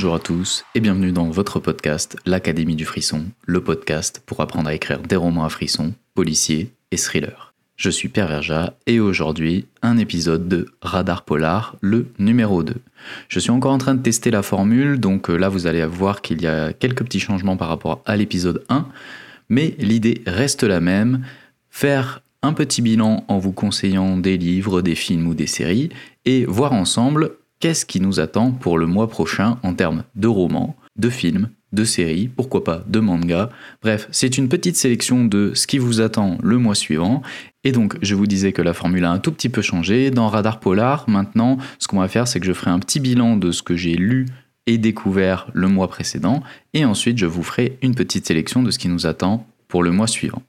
Bonjour à tous et bienvenue dans votre podcast L'Académie du Frisson, le podcast pour apprendre à écrire des romans à frisson, policiers et thrillers. Je suis Pierre Verja et aujourd'hui un épisode de Radar Polar, le numéro 2. Je suis encore en train de tester la formule, donc euh, là vous allez voir qu'il y a quelques petits changements par rapport à l'épisode 1, mais l'idée reste la même, faire un petit bilan en vous conseillant des livres, des films ou des séries, et voir ensemble qu'est-ce qui nous attend pour le mois prochain en termes de romans, de films, de séries, pourquoi pas de mangas? Bref, c'est une petite sélection de ce qui vous attend le mois suivant. Et donc, je vous disais que la formule a un tout petit peu changé. Dans Radar Polar, maintenant, ce qu'on va faire, c'est que je ferai un petit bilan de ce que j'ai lu et découvert le mois précédent. Et ensuite, je vous ferai une petite sélection de ce qui nous attend pour le mois suivant.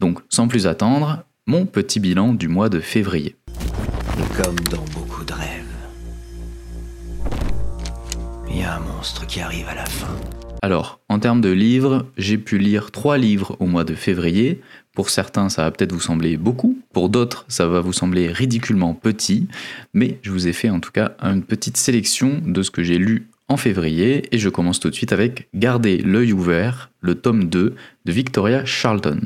Donc, sans plus attendre, mon petit bilan du mois de février. Un monstre qui arrive à la fin. Alors, en termes de livres, j'ai pu lire trois livres au mois de février. Pour certains, ça va peut-être vous sembler beaucoup. Pour d'autres, ça va vous sembler ridiculement petit. Mais je vous ai fait en tout cas une petite sélection de ce que j'ai lu en février. Et je commence tout de suite avec Garder l'œil ouvert, le tome 2 de Victoria Charlton.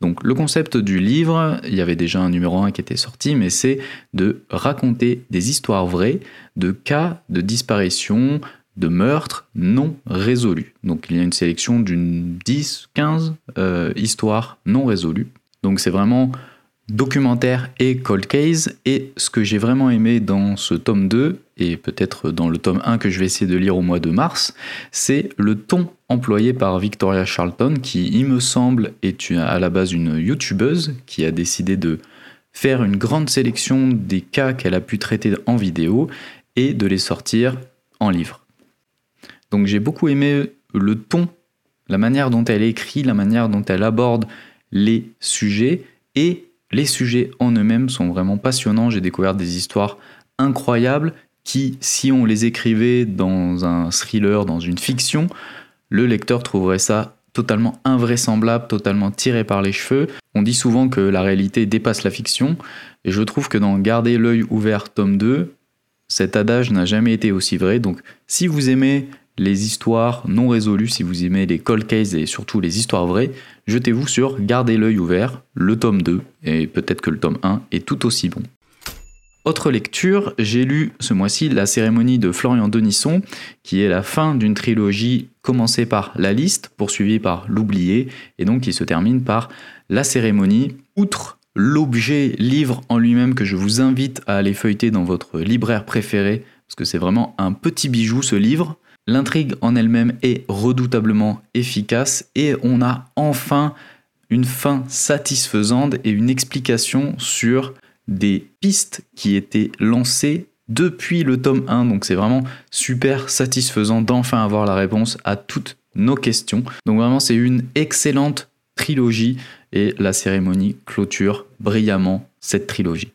Donc le concept du livre, il y avait déjà un numéro 1 qui était sorti, mais c'est de raconter des histoires vraies de cas de disparition, de meurtres non résolus. Donc il y a une sélection d'une 10, 15 euh, histoires non résolues. Donc c'est vraiment documentaire et cold case. Et ce que j'ai vraiment aimé dans ce tome 2, et peut-être dans le tome 1 que je vais essayer de lire au mois de mars, c'est le ton employé par Victoria Charlton, qui, il me semble, est à la base une youtubeuse qui a décidé de faire une grande sélection des cas qu'elle a pu traiter en vidéo et de les sortir en livre. Donc j'ai beaucoup aimé le ton, la manière dont elle écrit, la manière dont elle aborde les sujets et les sujets en eux-mêmes sont vraiment passionnants. J'ai découvert des histoires incroyables qui, si on les écrivait dans un thriller, dans une fiction, le lecteur trouverait ça totalement invraisemblable, totalement tiré par les cheveux. On dit souvent que la réalité dépasse la fiction, et je trouve que dans Garder l'œil ouvert tome 2, cet adage n'a jamais été aussi vrai. Donc si vous aimez les histoires non résolues, si vous aimez les cold cases et surtout les histoires vraies, jetez-vous sur Gardez l'œil ouvert, le tome 2, et peut-être que le tome 1 est tout aussi bon. Autre lecture, j'ai lu ce mois-ci La cérémonie de Florian Denisson, qui est la fin d'une trilogie commencée par La liste, poursuivie par L'oublié, et donc qui se termine par La cérémonie. Outre l'objet livre en lui-même que je vous invite à aller feuilleter dans votre libraire préféré, parce que c'est vraiment un petit bijou ce livre, L'intrigue en elle-même est redoutablement efficace et on a enfin une fin satisfaisante et une explication sur des pistes qui étaient lancées depuis le tome 1. Donc c'est vraiment super satisfaisant d'enfin avoir la réponse à toutes nos questions. Donc vraiment c'est une excellente trilogie et la cérémonie clôture brillamment cette trilogie.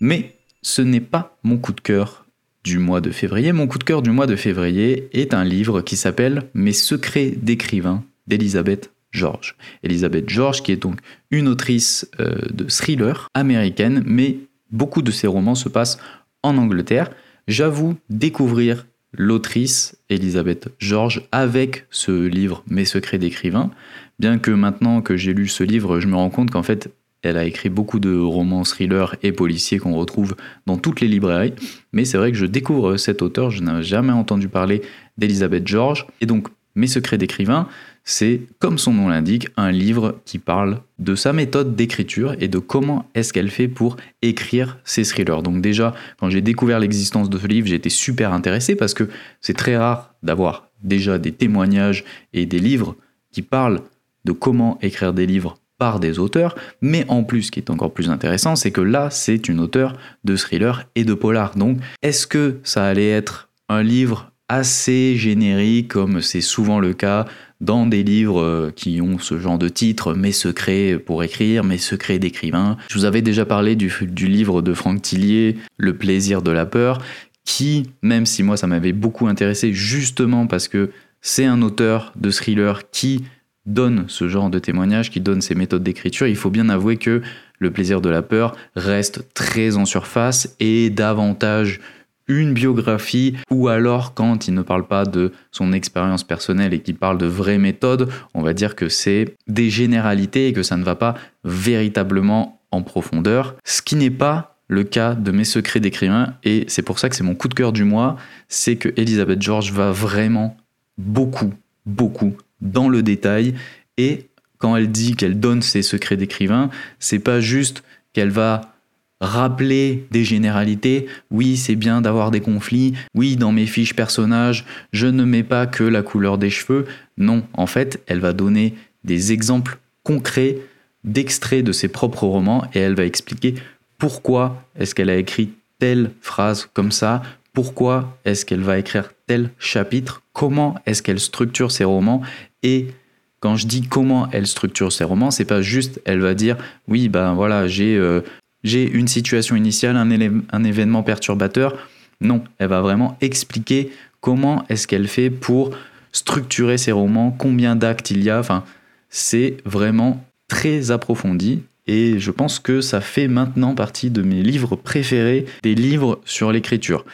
Mais ce n'est pas mon coup de cœur du mois de février. Mon coup de cœur du mois de février est un livre qui s'appelle Mes secrets d'écrivain d'Elisabeth George. Elisabeth George, qui est donc une autrice euh, de thriller américaine, mais beaucoup de ses romans se passent en Angleterre. J'avoue découvrir l'autrice Elisabeth George avec ce livre Mes secrets d'écrivain, bien que maintenant que j'ai lu ce livre, je me rends compte qu'en fait, elle a écrit beaucoup de romans thrillers et policiers qu'on retrouve dans toutes les librairies. Mais c'est vrai que je découvre cet auteur, je n'avais jamais entendu parler d'Elizabeth George. Et donc, Mes secrets d'écrivain, c'est, comme son nom l'indique, un livre qui parle de sa méthode d'écriture et de comment est-ce qu'elle fait pour écrire ses thrillers. Donc déjà, quand j'ai découvert l'existence de ce livre, j'ai été super intéressé parce que c'est très rare d'avoir déjà des témoignages et des livres qui parlent de comment écrire des livres par des auteurs, mais en plus, ce qui est encore plus intéressant, c'est que là, c'est une auteure de thriller et de polar. Donc, est-ce que ça allait être un livre assez générique, comme c'est souvent le cas dans des livres euh, qui ont ce genre de titre, Mes secrets pour écrire, Mes secrets d'écrivain? Je vous avais déjà parlé du, livre de Franck Tillier, Le plaisir de la peur, qui, même si moi ça m'avait beaucoup intéressé, justement parce que c'est un auteur de thriller qui donne ce genre de témoignage, qui donne ces méthodes d'écriture, il faut bien avouer que le plaisir de la peur reste très en surface et davantage une biographie, ou alors quand il ne parle pas de son expérience personnelle et qu'il parle de vraies méthodes, on va dire que c'est des généralités et que ça ne va pas véritablement en profondeur, ce qui n'est pas le cas de mes secrets d'écrivain. Et c'est pour ça que c'est mon coup de cœur du mois, c'est que Elisabeth George va vraiment beaucoup, beaucoup dans le détail et quand elle dit qu'elle donne ses secrets d'écrivain, c'est pas juste qu'elle va rappeler des généralités. Oui, c'est bien d'avoir des conflits. Oui, dans mes fiches personnages, je ne mets pas que la couleur des cheveux. Non, en fait, elle va donner des exemples concrets d'extraits de ses propres romans et elle va expliquer pourquoi est-ce qu'elle a écrit telle phrase comme ça, pourquoi est-ce qu'elle va écrire tel chapitre, comment est-ce qu'elle structure ses romans et quand je dis comment elle structure ses romans, c'est pas juste elle va dire oui ben voilà j'ai euh, une situation initiale, un, événement perturbateur. Non, elle va vraiment expliquer comment est-ce qu'elle fait pour structurer ses romans, combien d'actes il y a. C'est vraiment très approfondi et je pense que ça fait maintenant partie de mes livres préférés, des livres sur l'écriture.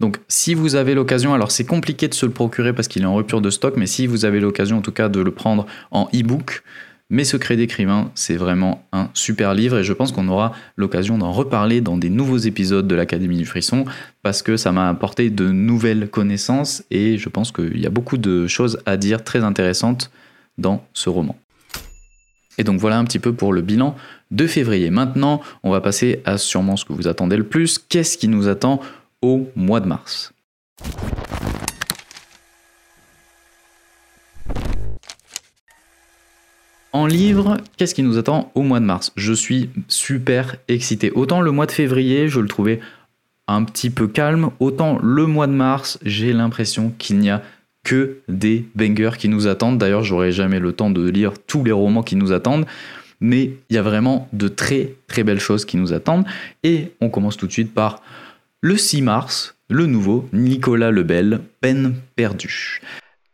Donc si vous avez l'occasion, alors c'est compliqué de se le procurer parce qu'il est en rupture de stock, mais si vous avez l'occasion en tout cas de le prendre en e-book, mes secrets d'écrivain, c'est vraiment un super livre et je pense qu'on aura l'occasion d'en reparler dans des nouveaux épisodes de l'Académie du Frisson parce que ça m'a apporté de nouvelles connaissances et je pense qu'il y a beaucoup de choses à dire très intéressantes dans ce roman. Et donc voilà un petit peu pour le bilan de février. Maintenant, on va passer à sûrement ce que vous attendez le plus. Qu'est-ce qui nous attend au mois de mars? En livre, qu'est-ce qui nous attend au mois de mars? Je suis super excité. Autant le mois de février, je le trouvais un petit peu calme, autant le mois de mars, j'ai l'impression qu'il n'y a que des bangers qui nous attendent. D'ailleurs, j'aurai jamais le temps de lire tous les romans qui nous attendent, mais il y a vraiment de très très belles choses qui nous attendent. Et on commence tout de suite par le 6 mars, le nouveau Nicolas Lebel, Peine perdue.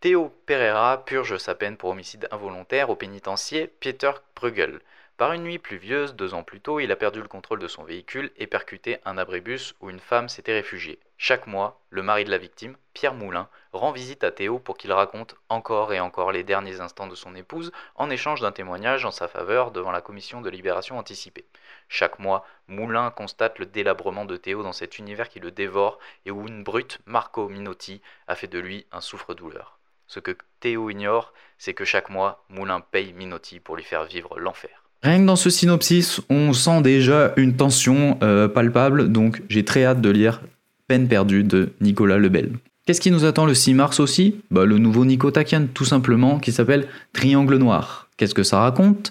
Théo Pereira purge sa peine pour homicide involontaire au pénitencier Peter Bruegel. Par une nuit pluvieuse, deux ans plus tôt, il a perdu le contrôle de son véhicule et percuté un abribus où une femme s'était réfugiée. Chaque mois, le mari de la victime, Pierre Moulin, rend visite à Théo pour qu'il raconte encore et encore les derniers instants de son épouse en échange d'un témoignage en sa faveur devant la commission de libération anticipée. Chaque mois, Moulin constate le délabrement de Théo dans cet univers qui le dévore et où une brute, Marco Minotti, a fait de lui un souffre-douleur. Ce que Théo ignore, c'est que chaque mois, Moulin paye Minotti pour lui faire vivre l'enfer. Rien que dans ce synopsis, on sent déjà une tension euh, palpable, donc j'ai très hâte de lire Peine perdue de Nicolas Lebel. Qu'est-ce qui nous attend le 6 mars aussi? Bah, Le nouveau Nico Takian, tout simplement, qui s'appelle Triangle Noir. Qu'est-ce que ça raconte?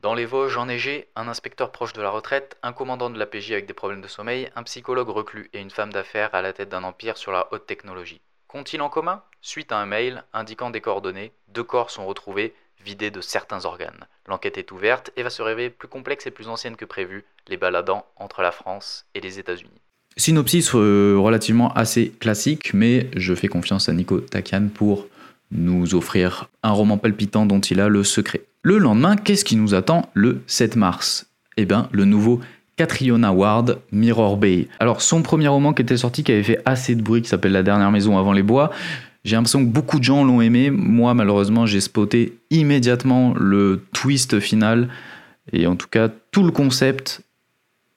Dans les Vosges enneigées, un inspecteur proche de la retraite, un commandant de la PJ avec des problèmes de sommeil, un psychologue reclus et une femme d'affaires à la tête d'un empire sur la haute technologie. Qu'ont-ils en commun? Suite à un mail indiquant des coordonnées, deux corps sont retrouvés vidés de certains organes. L'enquête est ouverte et va se révéler plus complexe et plus ancienne que prévu, les baladant entre la France et les États-Unis. Synopsis euh, relativement assez classique, mais je fais confiance à Nico Takian pour nous offrir un roman palpitant dont il a le secret. Le lendemain, qu'est-ce qui nous attend le 7 mars? Eh bien, le nouveau Catriona Ward, Mirror Bay. Alors son premier roman qui était sorti, qui avait fait assez de bruit, qui s'appelle La dernière maison avant les bois, j'ai l'impression que beaucoup de gens l'ont aimé. Moi, malheureusement, j'ai spoté immédiatement le twist final. Et en tout cas, tout le concept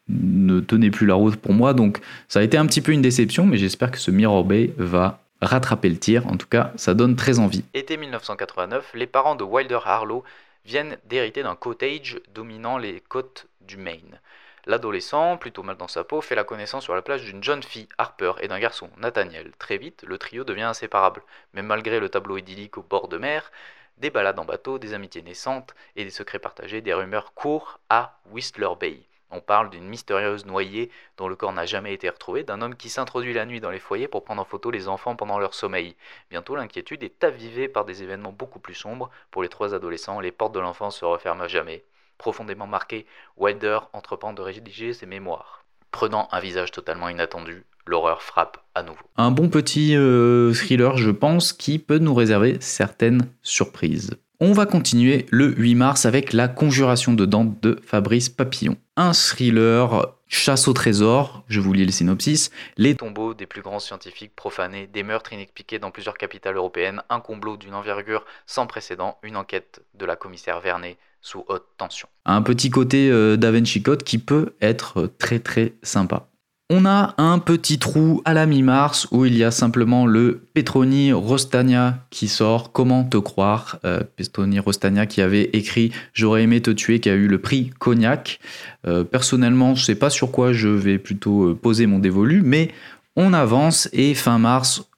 ne tenait plus la route pour moi. Donc, ça a été un petit peu une déception, mais j'espère que ce Mirror Bay va rattraper le tir. En tout cas, ça donne très envie. Été 1989, les parents de Wilder Harlow viennent d'hériter d'un cottage dominant les côtes du Maine. L'adolescent, plutôt mal dans sa peau, fait la connaissance sur la plage d'une jeune fille, Harper, et d'un garçon, Nathaniel. Très vite, le trio devient inséparable. Mais malgré le tableau idyllique au bord de mer, des balades en bateau, des amitiés naissantes et des secrets partagés, des rumeurs courent à Whistler Bay. On parle d'une mystérieuse noyée dont le corps n'a jamais été retrouvé, d'un homme qui s'introduit la nuit dans les foyers pour prendre en photo les enfants pendant leur sommeil. Bientôt, l'inquiétude est avivée par des événements beaucoup plus sombres. Pour les trois adolescents, les portes de l'enfance se referment à jamais profondément marqué, Wilder entreprend de rédiger ses mémoires. Prenant un visage totalement inattendu, l'horreur frappe à nouveau. Un bon petit euh, thriller, je pense, qui peut nous réserver certaines surprises. On va continuer le 8 mars avec La Conjuration de Dante de Fabrice Papillon. Un thriller chasse au trésor, je vous lis le synopsis, les tombeaux des plus grands scientifiques profanés, des meurtres inexpliqués dans plusieurs capitales européennes, un complot d'une envergure sans précédent, une enquête de la commissaire Vernet sous haute tension. Un petit côté euh, Code qui peut être très très sympa. On a un petit trou à la mi-mars où il y a simplement le Petroni Rostania qui sort. Comment te croire euh, Petroni Rostania qui avait écrit J'aurais aimé te tuer, qui a eu le prix Cognac. Euh, personnellement, je sais pas sur quoi je vais plutôt euh, poser mon dévolu, mais on avance et fin mars,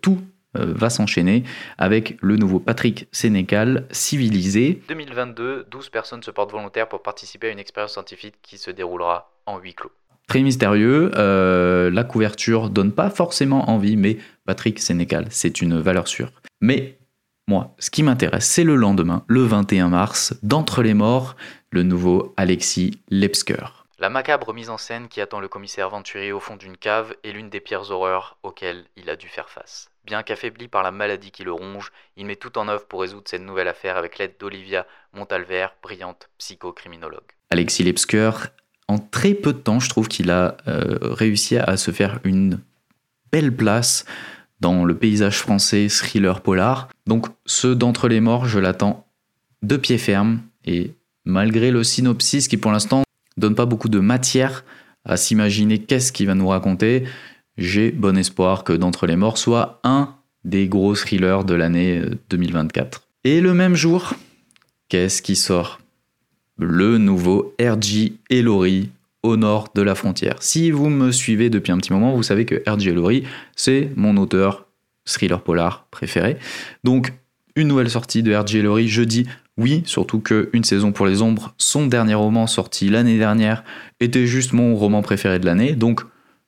tout va s'enchaîner avec le nouveau Patrick Sénécal civilisé. 2022, 12 personnes se portent volontaires pour participer à une expérience scientifique qui se déroulera en huis clos très mystérieux. Euh, la couverture donne pas forcément envie, mais Patrick Sénécal, c'est une valeur sûre. Mais moi, ce qui m'intéresse, c'est le lendemain, le 21 mars, d'Entre les Morts, le nouveau Alexis Lepsker. La macabre mise en scène qui attend le commissaire Venturier au fond d'une cave est l'une des pires horreurs auxquelles il a dû faire face. Bien qu'affaibli par la maladie qui le ronge, il met tout en œuvre pour résoudre cette nouvelle affaire avec l'aide d'Olivia Montalver, brillante psychocriminologue. Alexis Lepsker en très peu de temps, je trouve qu'il a euh, réussi à se faire une belle place dans le paysage français thriller polar. Donc ce d'entre les morts, je l'attends de pied ferme et malgré le synopsis qui pour l'instant donne pas beaucoup de matière à s'imaginer qu'est-ce qu'il va nous raconter, j'ai bon espoir que d'entre les morts soit un des gros thrillers de l'année 2024. Euh, et le même jour, qu'est-ce qui sort? Le nouveau RG Elori au nord de la frontière. Si vous me suivez depuis un petit moment, vous savez que RG Elori, c'est mon auteur thriller polar préféré. Donc, une nouvelle sortie de RG Elori jeudi. Oui, surtout que Une saison pour les ombres, son dernier roman sorti l'année dernière, était juste mon roman préféré de l'année. Donc,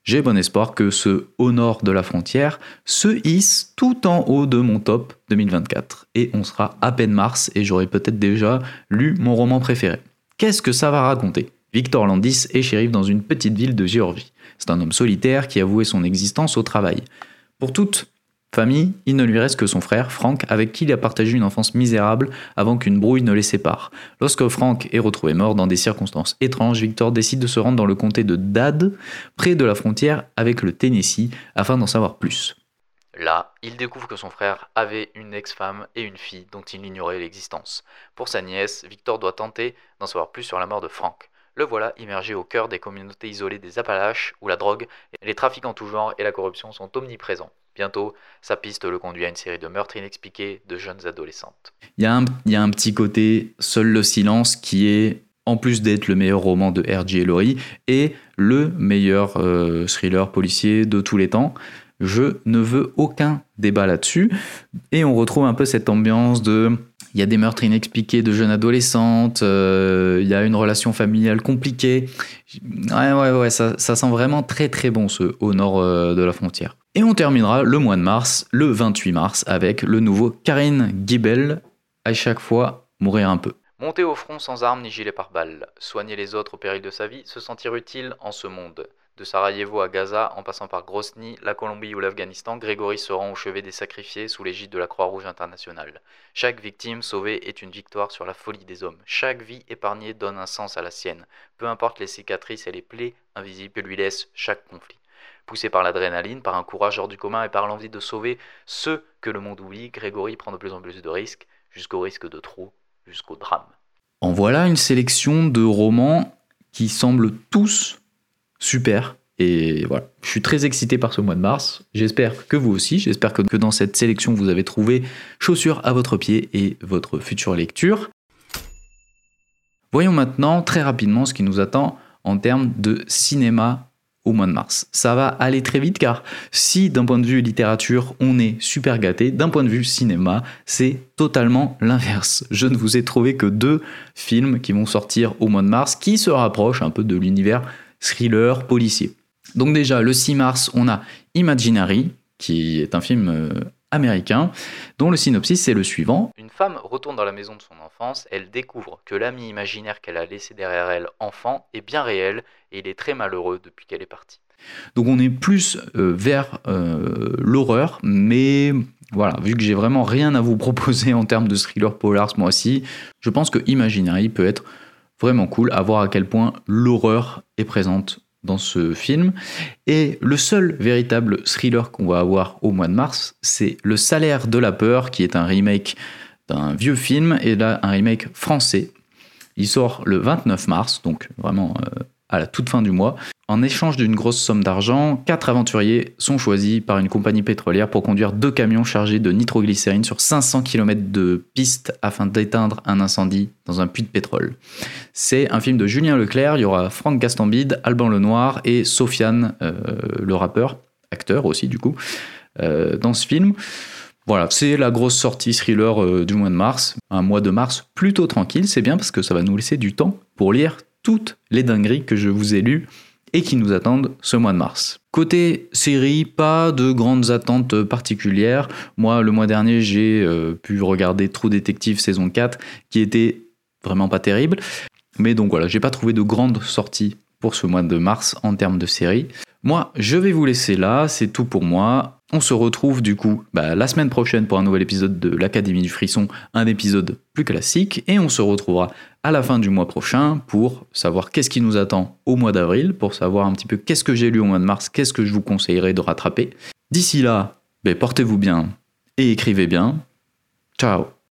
j'ai bon espoir que ce Au nord de la frontière se hisse tout en haut de mon top 2024. Et on sera à peine mars et j'aurai peut-être déjà lu mon roman préféré. Qu'est-ce que ça va raconter? Victor Landis est shérif dans une petite ville de Géorgie. C'est un homme solitaire qui a voué son existence au travail. Pour toute Famille, il ne lui reste que son frère, Frank, avec qui il a partagé une enfance misérable avant qu'une brouille ne les sépare. Lorsque Frank est retrouvé mort dans des circonstances étranges, Victor décide de se rendre dans le comté de Dad, près de la frontière avec le Tennessee, afin d'en savoir plus. Là, il découvre que son frère avait une ex-femme et une fille dont il ignorait l'existence. Pour sa nièce, Victor doit tenter d'en savoir plus sur la mort de Frank. Le voilà immergé au cœur des communautés isolées des Appalaches, où la drogue, les trafics en tout genre et la corruption sont omniprésents. Bientôt, sa piste le conduit à une série de meurtres inexpliqués de jeunes adolescentes. Il y, a un, petit côté Seul le silence qui est, en plus d'être le meilleur roman de R.J. Laurie, et le meilleur euh, thriller policier de tous les temps. Je ne veux aucun débat là-dessus. Et on retrouve un peu cette ambiance de il y a des meurtres inexpliqués de jeunes adolescentes, euh, il y a une relation familiale compliquée. Ouais, ouais, ouais, ça, ça sent vraiment très très bon ce au nord euh, de la frontière. Et on terminera le mois de mars, le 28 mars, avec le nouveau Karine Gibel, à chaque fois mourir un peu. Monter au front sans armes ni gilet pare-balles, soigner les autres au péril de sa vie, se sentir utile en ce monde. De Sarajevo à Gaza, en passant par Grosny, la Colombie ou l'Afghanistan, Grégory se rend au chevet des sacrifiés sous l'égide de la Croix-Rouge internationale. Chaque victime sauvée est une victoire sur la folie des hommes. Chaque vie épargnée donne un sens à la sienne, peu importe les cicatrices et les plaies invisibles que lui laisse chaque conflit. Poussé par l'adrénaline, par un courage hors du commun et par l'envie de sauver ceux que le monde oublie, Grégory prend de plus en plus de risques, jusqu'au risque de trop, jusqu'au drame. En voilà une sélection de romans qui semblent tous super. Et voilà, je suis très excité par ce mois de mars. J'espère que vous aussi. J'espère que, dans cette sélection, vous avez trouvé chaussures à votre pied et votre future lecture. Voyons maintenant très rapidement ce qui nous attend en termes de cinéma au mois de mars. Ça va aller très vite car si d'un point de vue littérature on est super gâté, d'un point de vue cinéma c'est totalement l'inverse. Je ne vous ai trouvé que deux films qui vont sortir au mois de mars qui se rapprochent un peu de l'univers thriller policier. Donc déjà le 6 mars on a Imaginary qui est un film euh, américain, dont le synopsis c'est le suivant. Une femme retourne dans la maison de son enfance, elle découvre que l'ami imaginaire qu'elle a laissé derrière elle, enfant, est bien réel et il est très malheureux depuis qu'elle est partie. Donc on est plus euh, vers euh, l'horreur, mais voilà, vu que j'ai vraiment rien à vous proposer en termes de thriller polar ce mois-ci, je pense que Imaginary peut être vraiment cool à voir à quel point l'horreur est présente dans ce film. Et le seul véritable thriller qu'on va avoir au mois de mars, c'est Le salaire de la peur, qui est un remake d'un vieux film, et là un remake français. Il sort le 29 mars, donc vraiment euh, à la toute fin du mois. En échange d'une grosse somme d'argent, quatre aventuriers sont choisis par une compagnie pétrolière pour conduire deux camions chargés de nitroglycérine sur 500 km de piste afin d'éteindre un incendie dans un puits de pétrole. C'est un film de Julien Leclerc, il y aura Franck Gastambide, Alban Lenoir et Sofiane, euh, le rappeur, acteur aussi du coup, euh, dans ce film. Voilà, c'est la grosse sortie thriller euh, du mois de mars. Un mois de mars plutôt tranquille, c'est bien parce que ça va nous laisser du temps pour lire toutes les dingueries que je vous ai lues et qui nous attendent ce mois de mars. Côté série, pas de grandes attentes particulières. Moi, le mois dernier, j'ai euh, pu regarder True Detective saison 4, qui était vraiment pas terrible. Mais donc voilà, j'ai pas trouvé de grandes sorties pour ce mois de mars en termes de série. Moi, je vais vous laisser là, c'est tout pour moi. On se retrouve du coup bah, la semaine prochaine pour un nouvel épisode de l'Académie du Frisson, un épisode plus classique, et on se retrouvera à la fin du mois prochain pour savoir qu'est-ce qui nous attend au mois d'avril, pour savoir un petit peu qu'est-ce que j'ai lu au mois de mars, qu'est-ce que je vous conseillerais de rattraper. D'ici là, bah, portez-vous bien et écrivez bien. Ciao